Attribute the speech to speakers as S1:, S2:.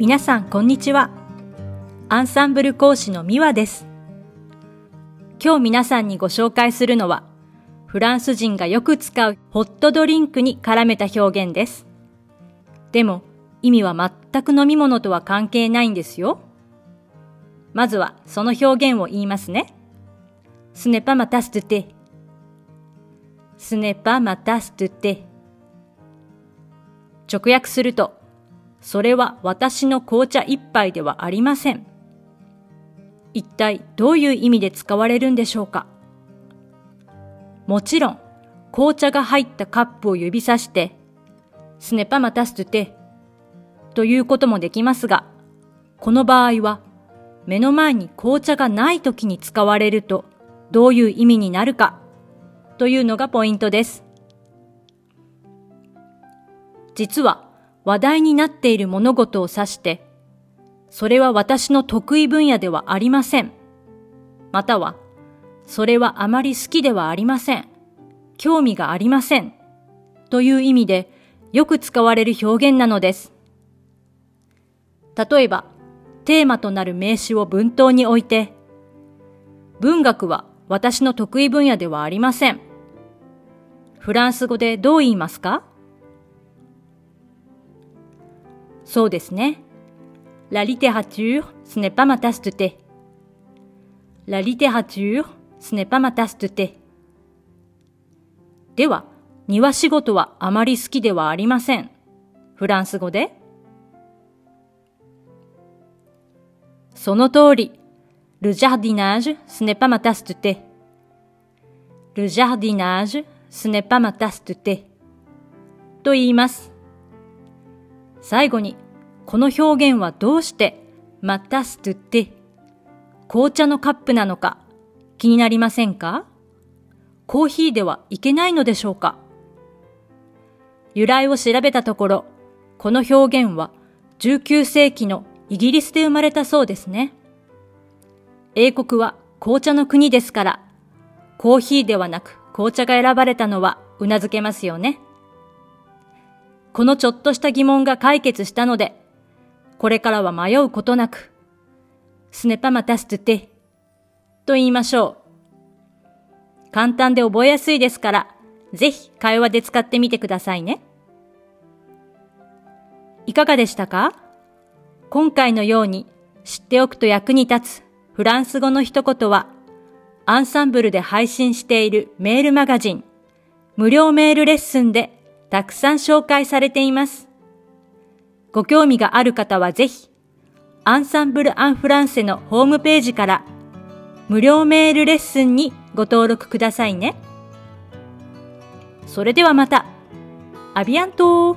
S1: 皆さんこんにちは。アンサンブル講師のミワです。今日皆さんにご紹介するのは、フランス人がよく使うホットドリンクに絡めた表現です。でも、意味は全く飲み物とは関係ないんですよ。まずはその表現を言いますね。スネパマタストテ。スネパマタストテ。直訳すると、それは私の紅茶一杯ではありません。一体どういう意味で使われるんでしょうか？もちろん、紅茶が入ったカップを指さして、スネパマタストテということもできますが、この場合は、目の前に紅茶がない時に使われると、どういう意味になるか、というのがポイントです。実は、話題になっている物事を指して、それは私の得意分野ではありません。または、それはあまり好きではありません。興味がありません。という意味でよく使われる表現なのです。例えば、テーマとなる名詞を文頭に置いて、文学は私の得意分野ではありません。フランス語でどう言いますか？そうですね。La littérature, ce n'est pas ma tasse de thé. La littérature, ce n'est pas ma tasse de thé. では、庭仕事はあまり好きではありません。フランス語でその通り。Le jardinage, ce n'est pas ma tasse de thé. Le jardinage, ce n'est pas ma tasse de thé. と言います。最後に、この表現はどうして、またすとって紅茶のカップなのか気になりませんか？コーヒーではいけないのでしょうか？由来を調べたところ、この表現は19世紀のイギリスで生まれたそうですね。英国は紅茶の国ですから、コーヒーではなく紅茶が選ばれたのは頷けますよね。このちょっとした疑問が解決したので、これからは迷うことなく、スネパマタストテと言いましょう。簡単で覚えやすいですから、ぜひ会話で使ってみてくださいね。いかがでしたか？今回のように知っておくと役に立つフランス語の一言は、アンサンブルで配信しているメールマガジン、無料メールレッスンでたくさん紹介されています。ご興味がある方はぜひ、アンサンブル・アン・フランセのホームページから無料メールレッスンにご登録くださいね。それではまた。アビアント